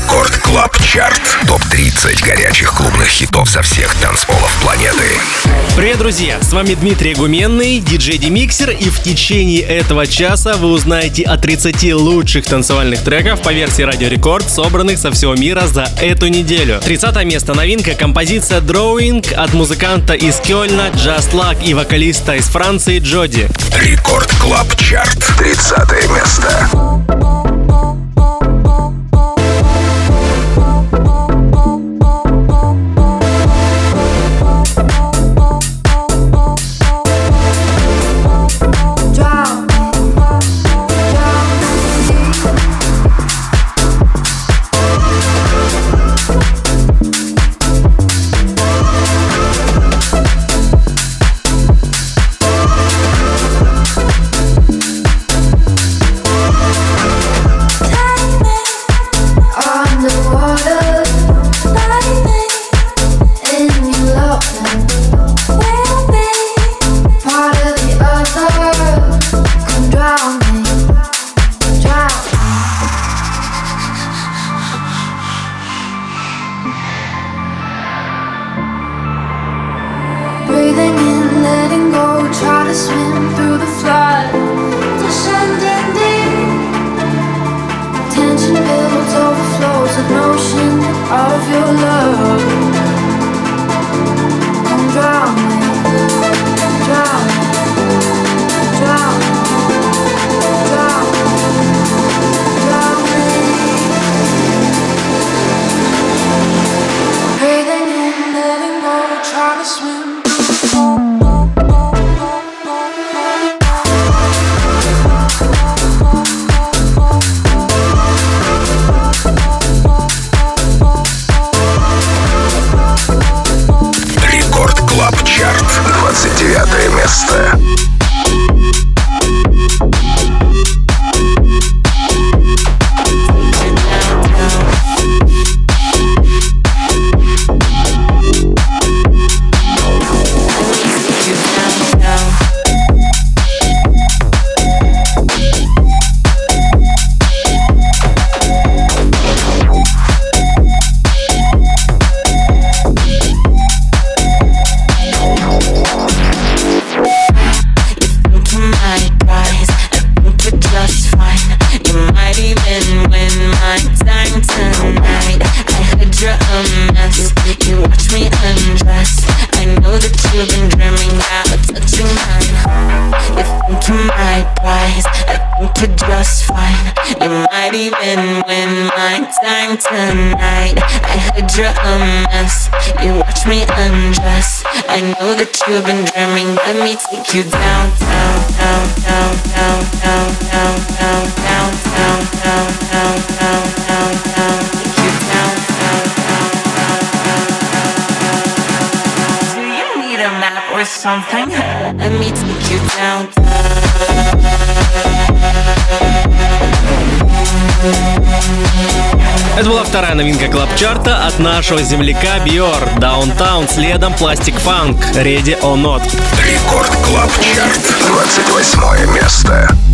Record Club Chart. Топ-30 горячих клубных хитов со всех танцполов планеты. Привет, друзья! С вами Дмитрий Гуменный, диджей Демиксер, и в течение этого часа вы узнаете о 30 лучших танцевальных треков по версии Радио Рекорд, собранных со всего мира за эту неделю. 30 место новинка композиция Drawing от музыканта из Кёльна Just Luck и вокалиста из Франции Джоди. Record Club Chart. 30 место. Something? Let me take you down. Это была вторая новинка клаб-чарта от нашего земляка Биор. Downtown, следом Plastik Funk, Ready or Not. Record Club Chart, 28 место.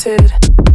tempted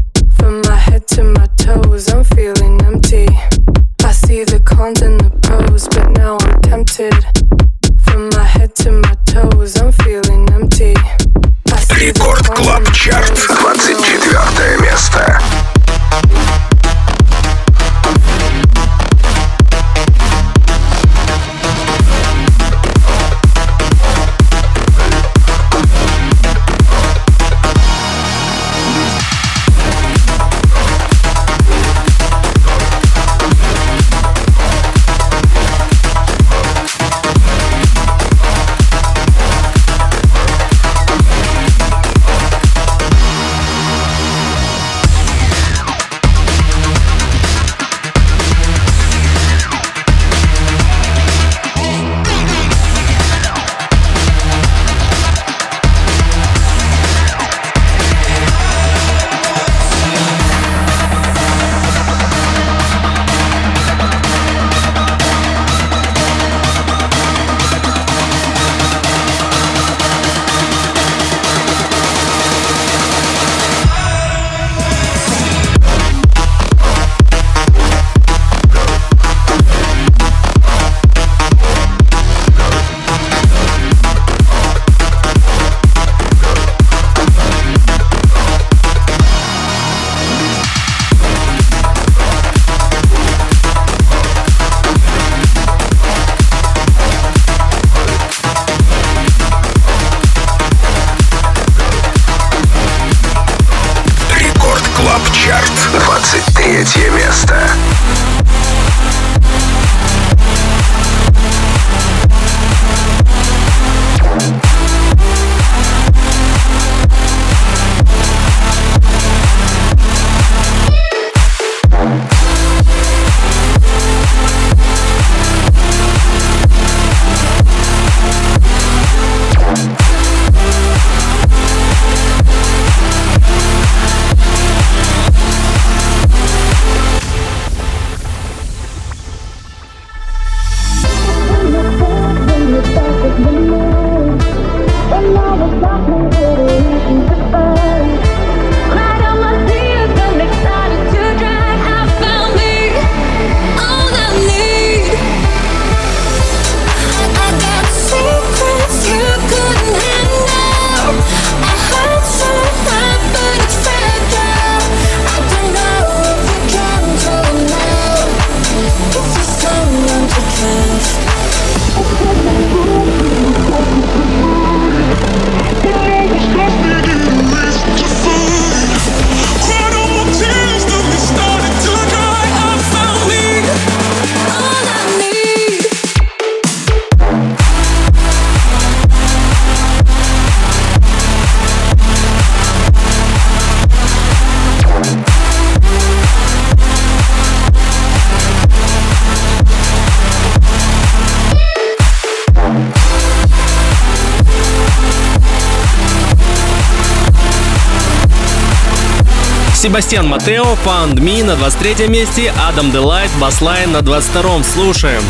Себастьян Матео, Found Me на 23 месте, Адам Делайт, Bassline на 22 Слушаем.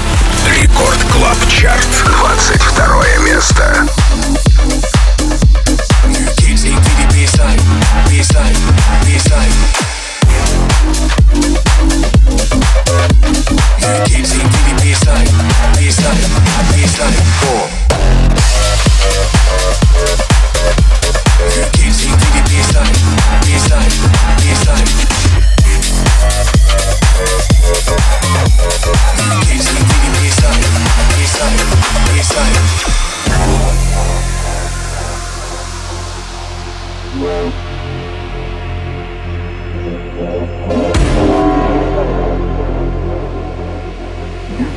Record Club Chart, 22 место.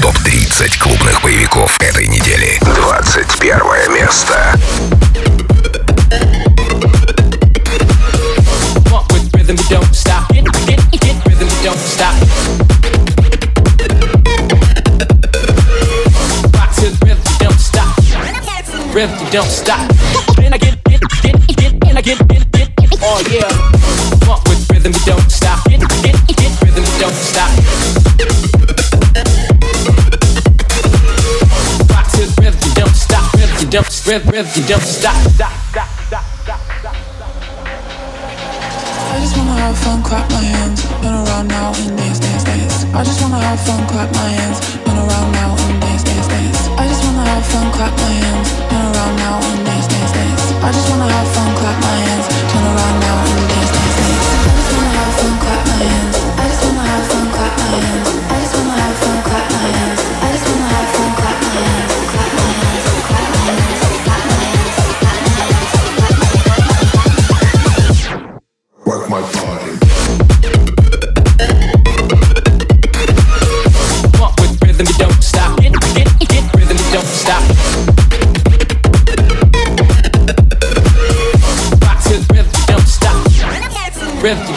топ-30 клубных боевиков этой недели. 21 место. Don't stop. And I get, get, get, get, and I get, get, get, oh yeah. Funk with rhythm, you don't stop. Get, get, get, rhythm, you don't stop. Rock to the rhythm, you don't stop. Rhythm, you don't, rhythm, rhythm, you don't stop, stop, stop. I just wanna have fun, clap my hands, turn around now and dance, dance, dance. I just wanna have fun, clap my hands, turn around now and dance, dance, dance. I just wanna have fun, clap my hands, turn around now and dance, dance, dance. I just wanna have fun, clap my hands, turn around now and dance, dance, dance. I just wanna have fun, clap my hands. I just wanna have fun, clap my hands. I just wanna have fun, clap my hands.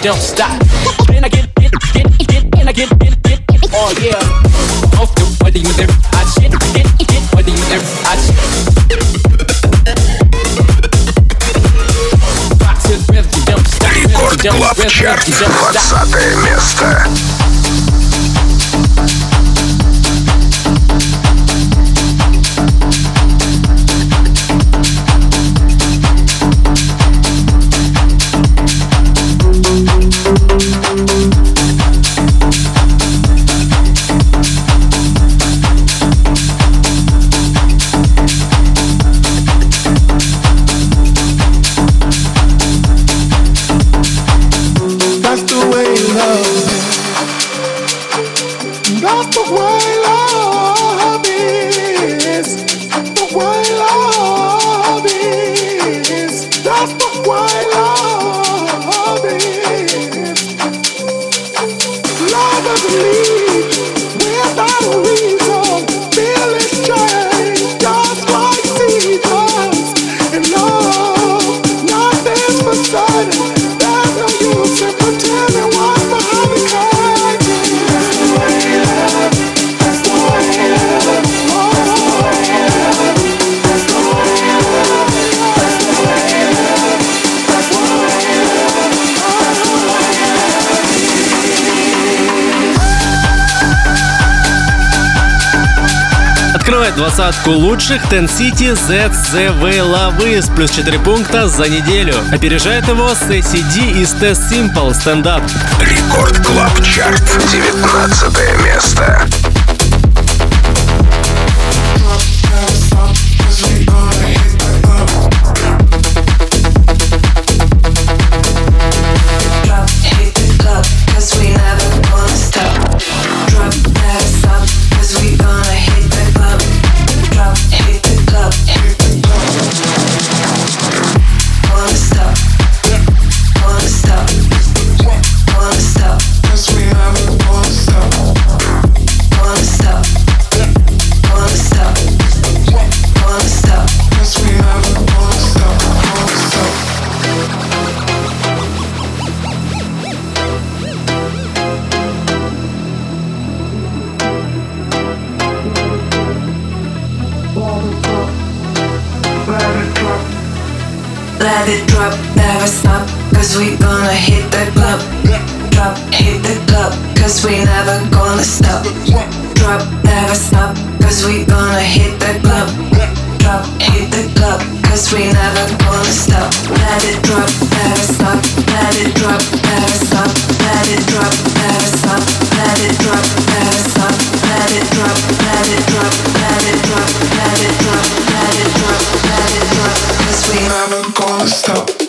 Don't stop. And I get, get, get, get, and I get, get, get, oh yeah. Off the body with their hot shit. Get, get, body with their hot shit. Рекорд Клаб Чарт, you don't stop. 20 место. Открывает двадцатку лучших Ten City ZZV Love с плюс 4 пункта за неделю. Опережает его Сесси Ди из Test Simple Stand Up. Рекорд Клаб Чарт, 19 место. let it drop, never stop, cause we gonna hit the club. Drop, hit the club, cause we never gonna stop. Drop, never stop, cause we gonna hit the club. Drop, hit the club, cause we never gonna stop. Let it drop, never stop, let it drop, never stop, let it drop, never stop, let it drop, never stop, let it drop, let it drop, let it drop, let it drop, let it drop, let it drop never gonna stop.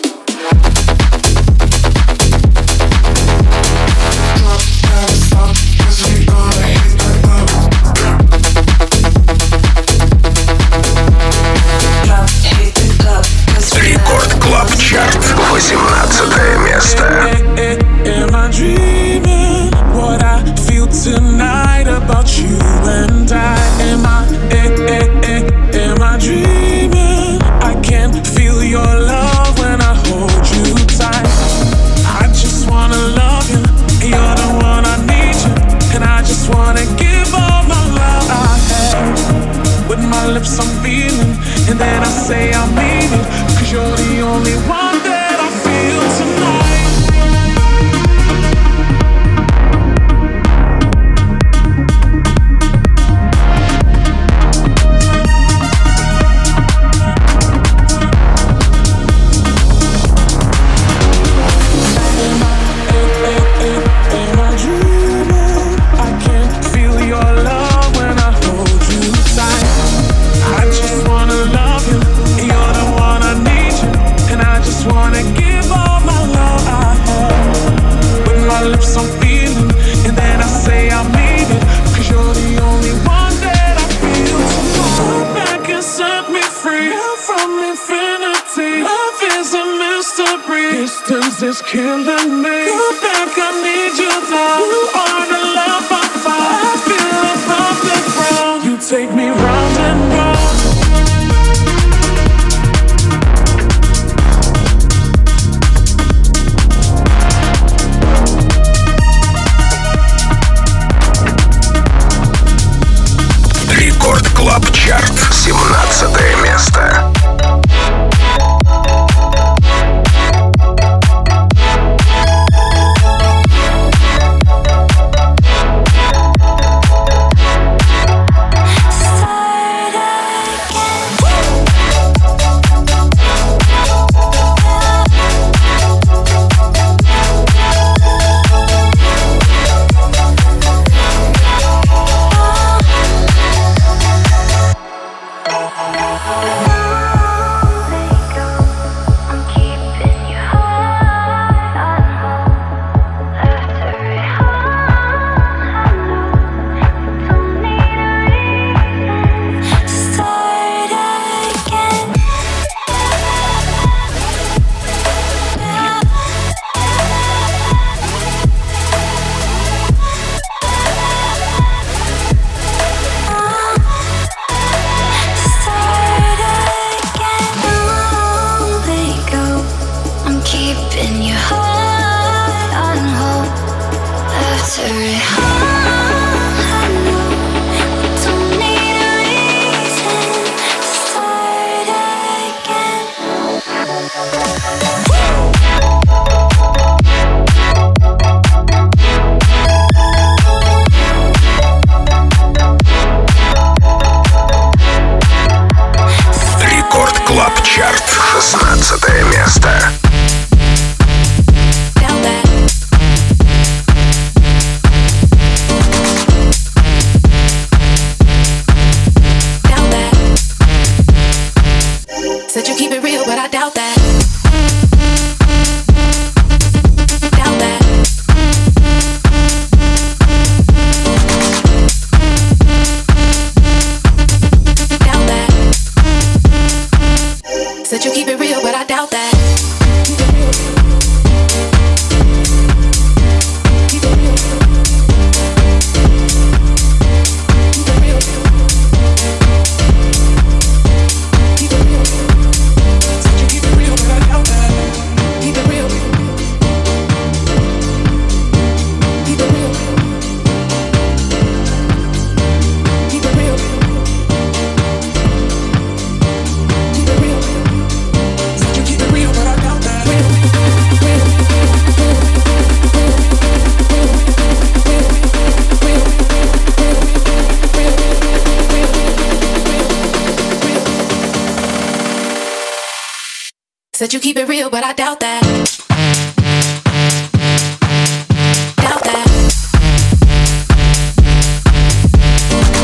doubt that.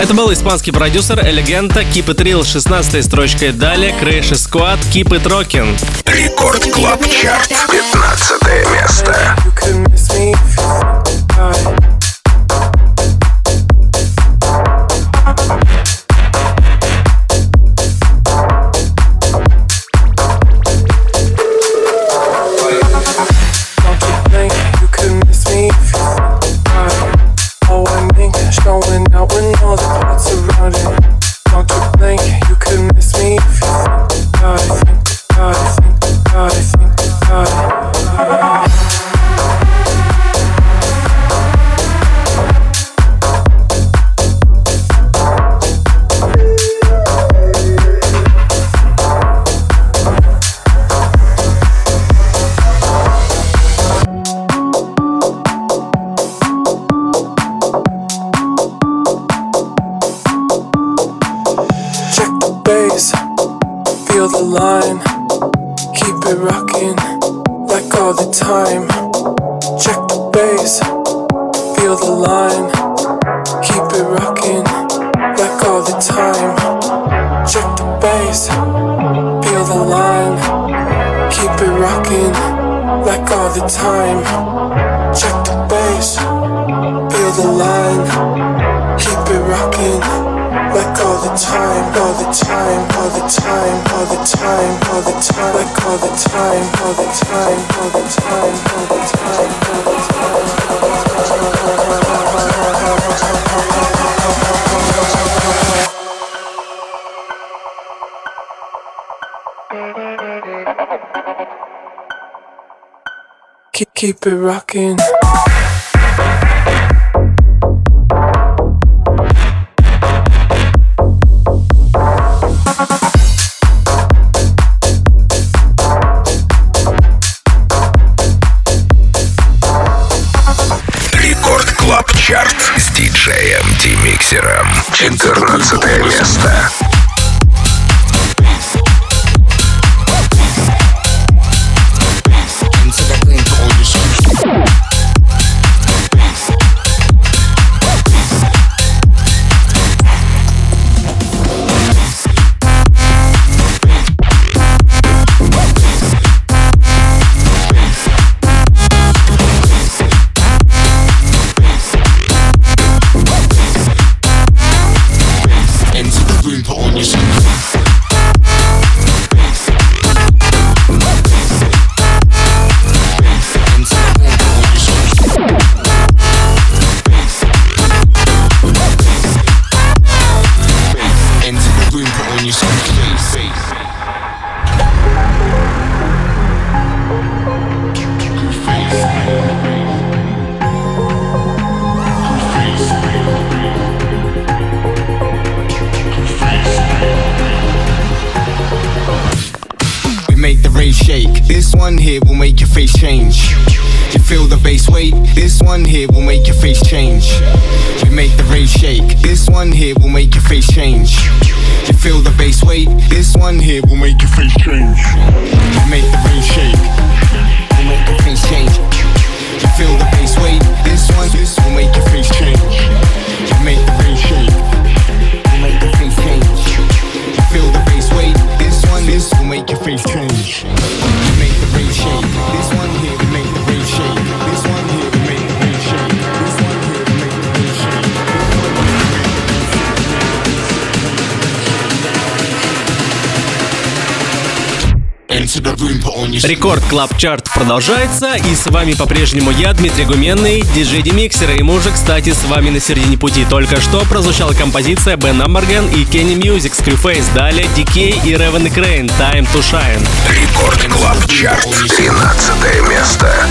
Это был испанский продюсер Элегента Keep It Real 16 строчкой далее Крыши Squad Keep It Rockin. Рекорд Клаб Чарт 15 место. walking. Club Chart продолжается, и с вами по-прежнему я, Дмитрий Гуменный, диджей Демиксер, и мы уже, кстати, с вами на середине пути. Только что прозвучала композиция Бен Амберген и Kenny Music, Screwface, далее Дикей и Ревен Крейн, Time to Shine. Record Club Chart, 17 место.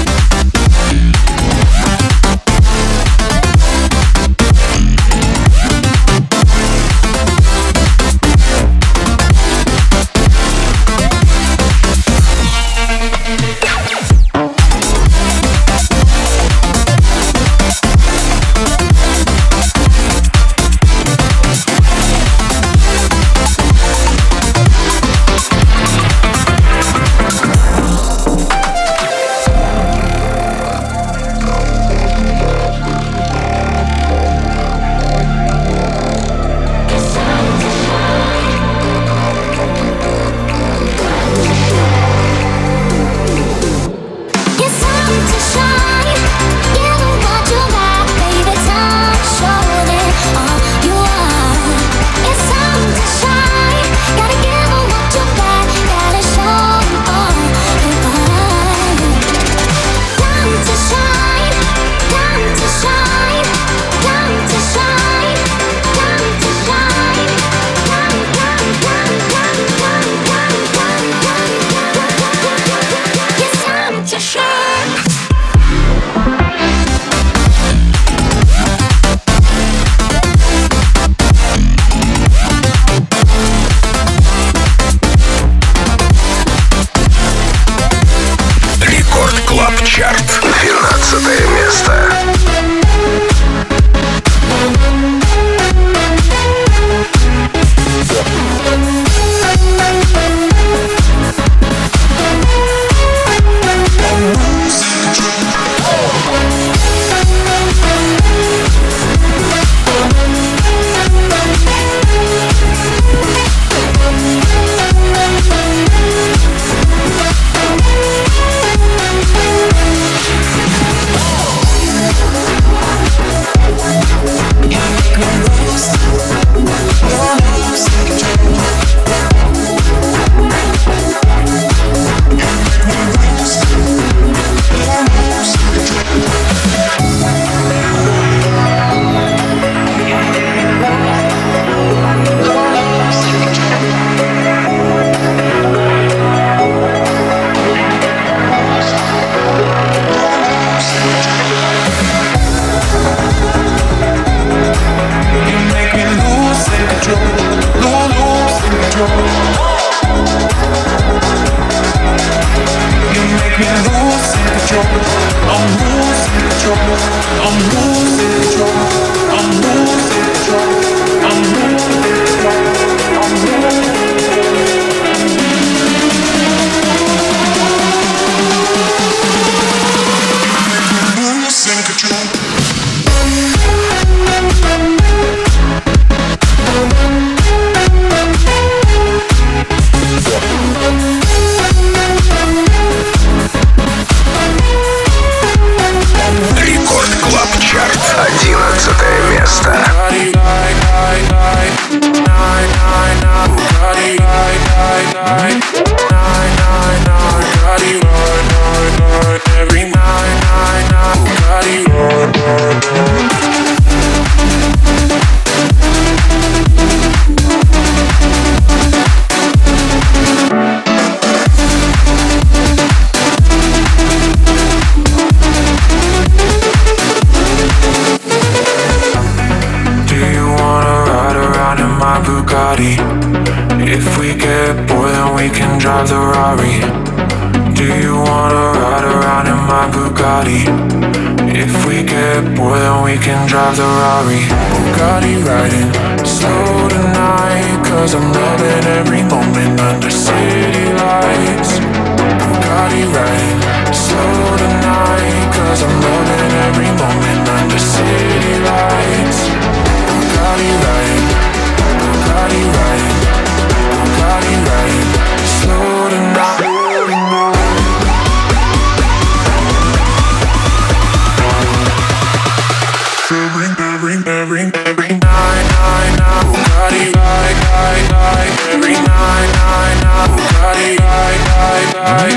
every every night, night, night. Bugatti, night, night, night. Every night, night, night. Bugatti, night, night, night.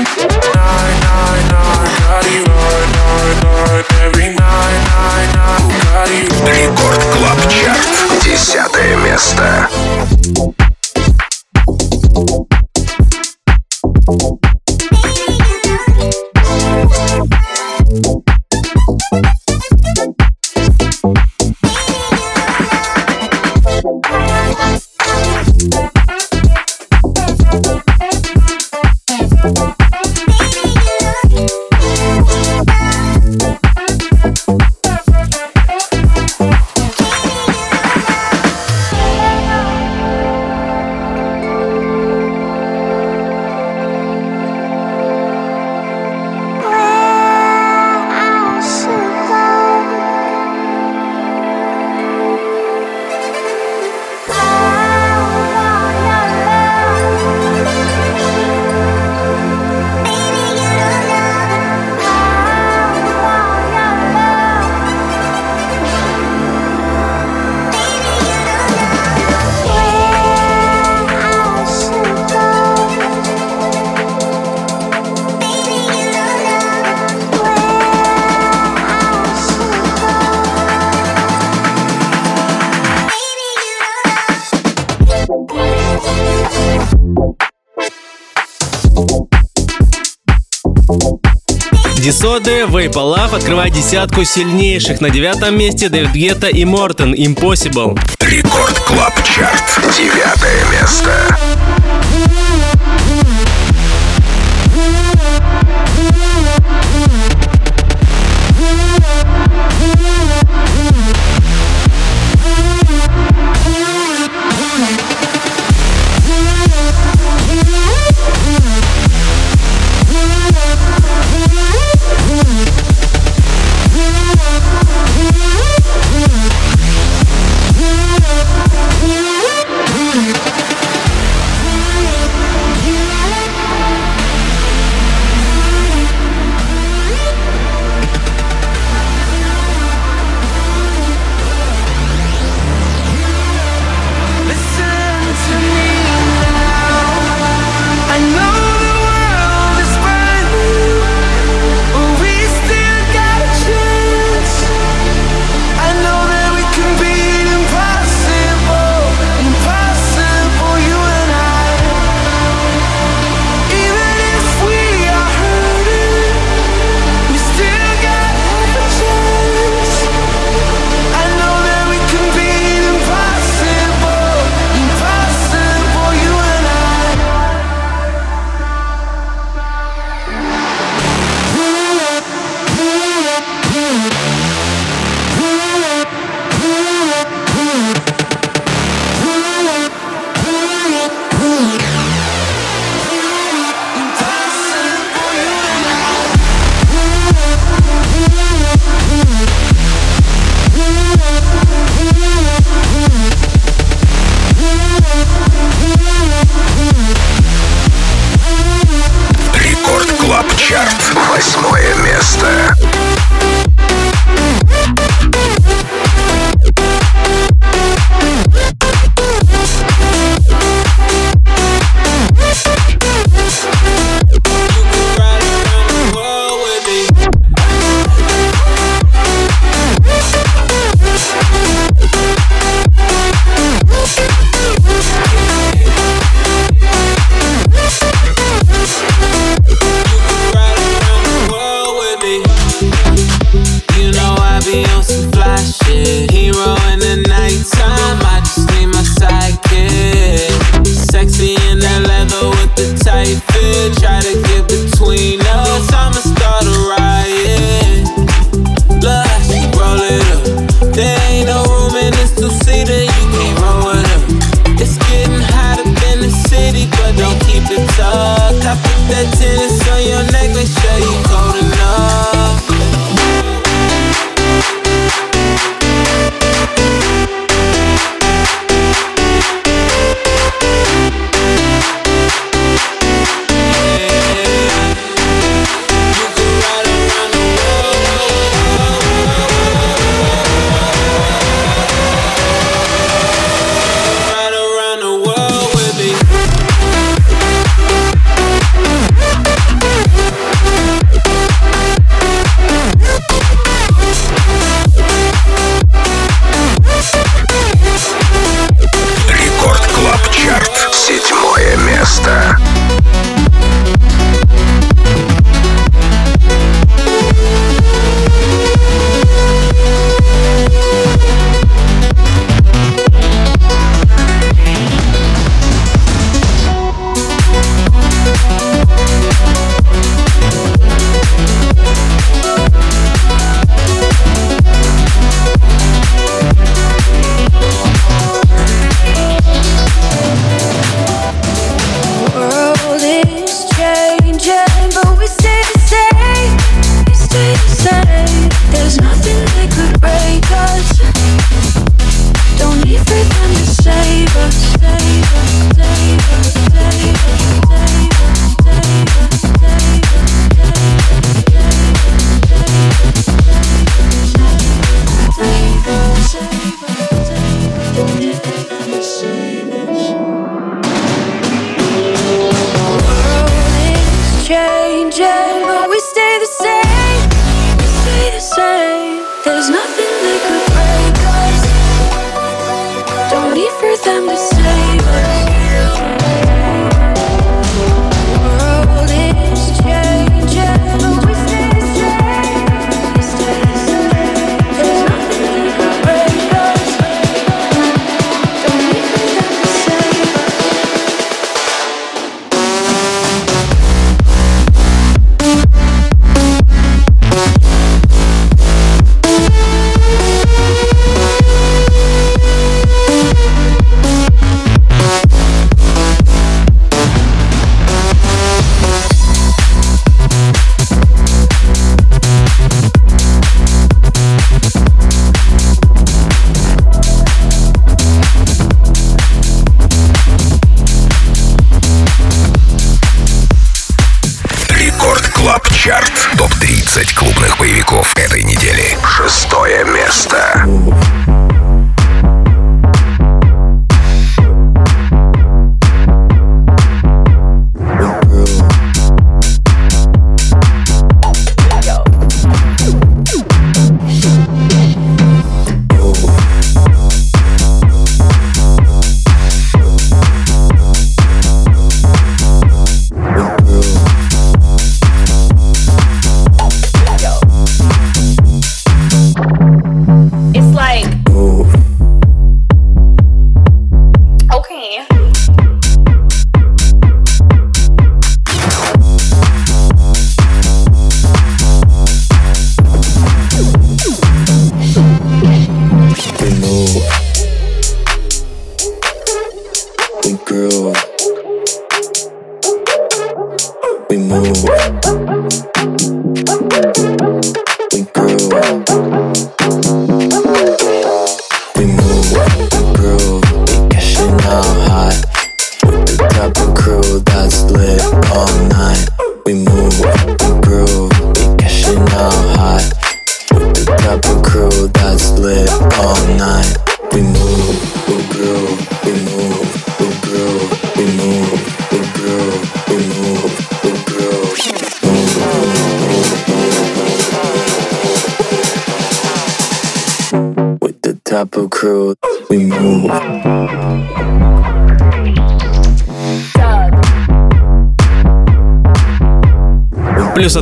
Night, night, night. Bugatti, night, night, night. Every night, night, night. Bugatti. Рекорд Клаб Чарт. Десятое место. Дисоды, Вейпа Лав открывает десятку сильнейших. На девятом месте Дэвид Гетта и Мортон Impossible. Рекорд Клаб Чарт. Девятое место.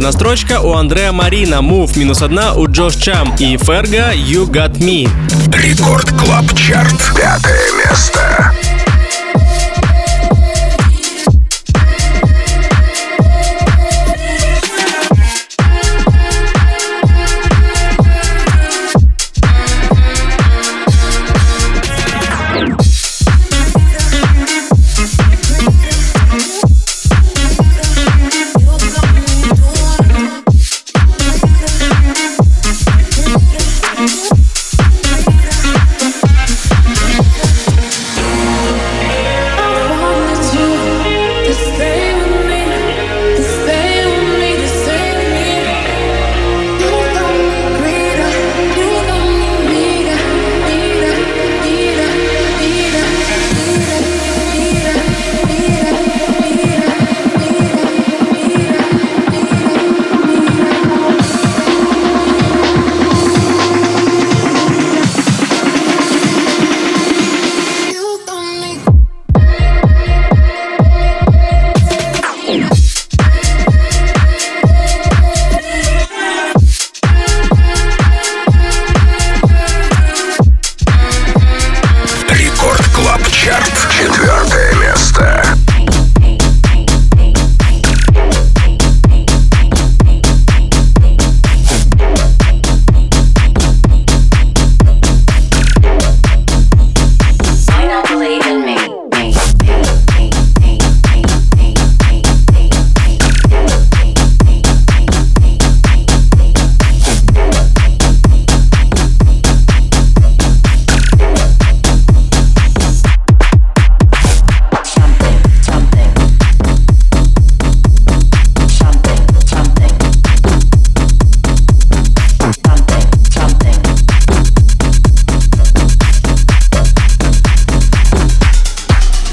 Одна строчка у Андрея Марина, Move минус одна у Джош Чам и Ферга You Got Me. Record Club Chart. Пятое место.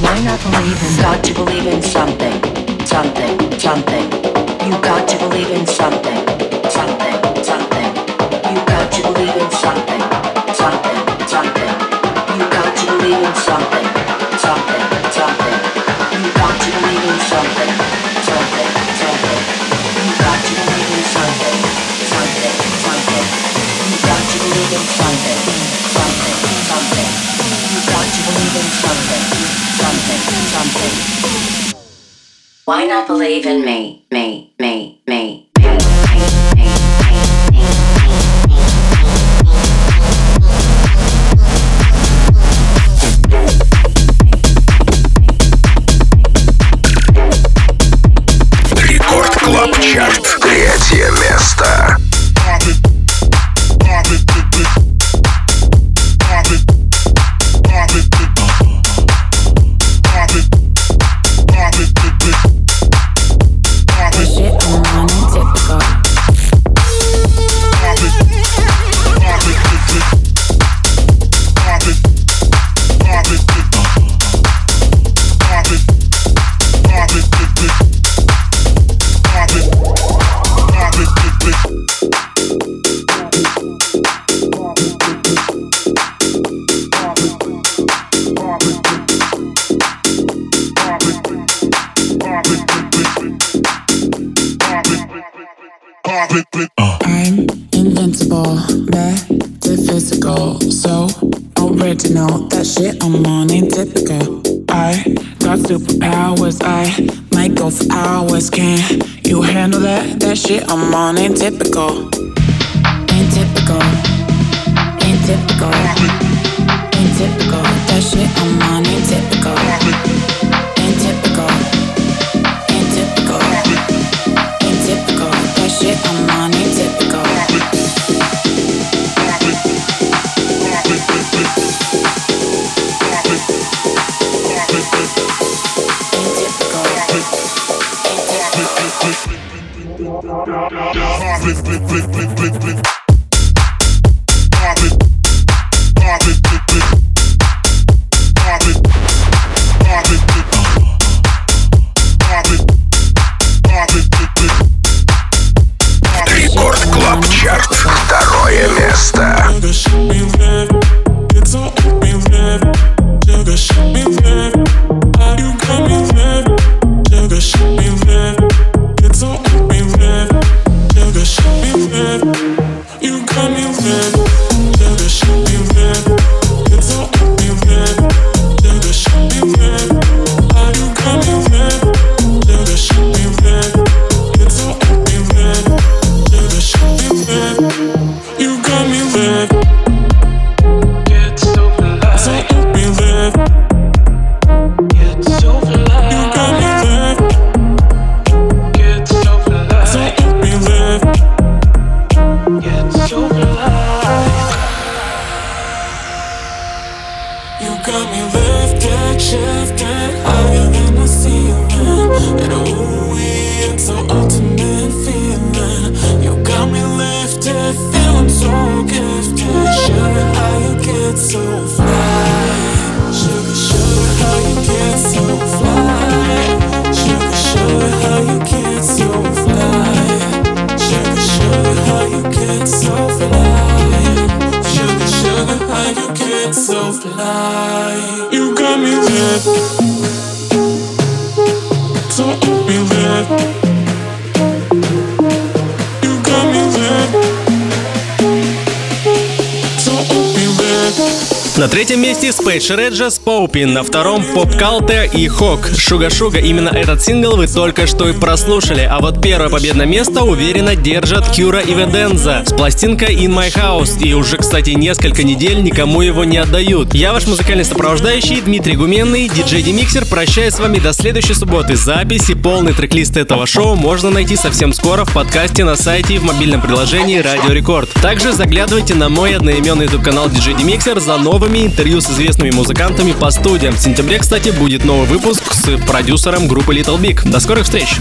Why not believe in? Got to believe in something, something, something. You got to believe in something, something, something. You got to believe in something, something, something. You got to believe in something, something, something. You got to believe in something, something, something. You got to believe in something, something, something. You got to believe in something, something, something. You got to believe in something something. Why not believe in me, me? I'm invincible, metaphysical, so original. That shit I'm on ain't typical. I got superpowers, I might go for hours. Can you handle that? That shit I'm on ain't typical. Ain't typical. Ain't typical. Ain't typical. That shit I'm on ain't typical. Harvest, blip, blip, blip, blip, blip. Споупин, на втором Поп Калте и Хок. Шуга Шуга, именно этот сингл вы только что и прослушали, а вот первое победное место уверенно держат Кюра и Веденза с пластинкой In My House, и уже, кстати, несколько недель никому его не отдают. Я ваш музыкальный сопровождающий Дмитрий Гуменный, диджей Демиксер, прощаюсь с вами до следующей субботы. Запись и полный трек-лист этого шоу можно найти совсем скоро в подкасте на сайте и в мобильном приложении Радио Рекорд. Также заглядывайте на мой одноименный YouTube-канал DJ Demixer за новыми интервью с известными музыкантами по студиям. В сентябре, кстати, будет новый выпуск с продюсером группы Little Big. До скорых встреч!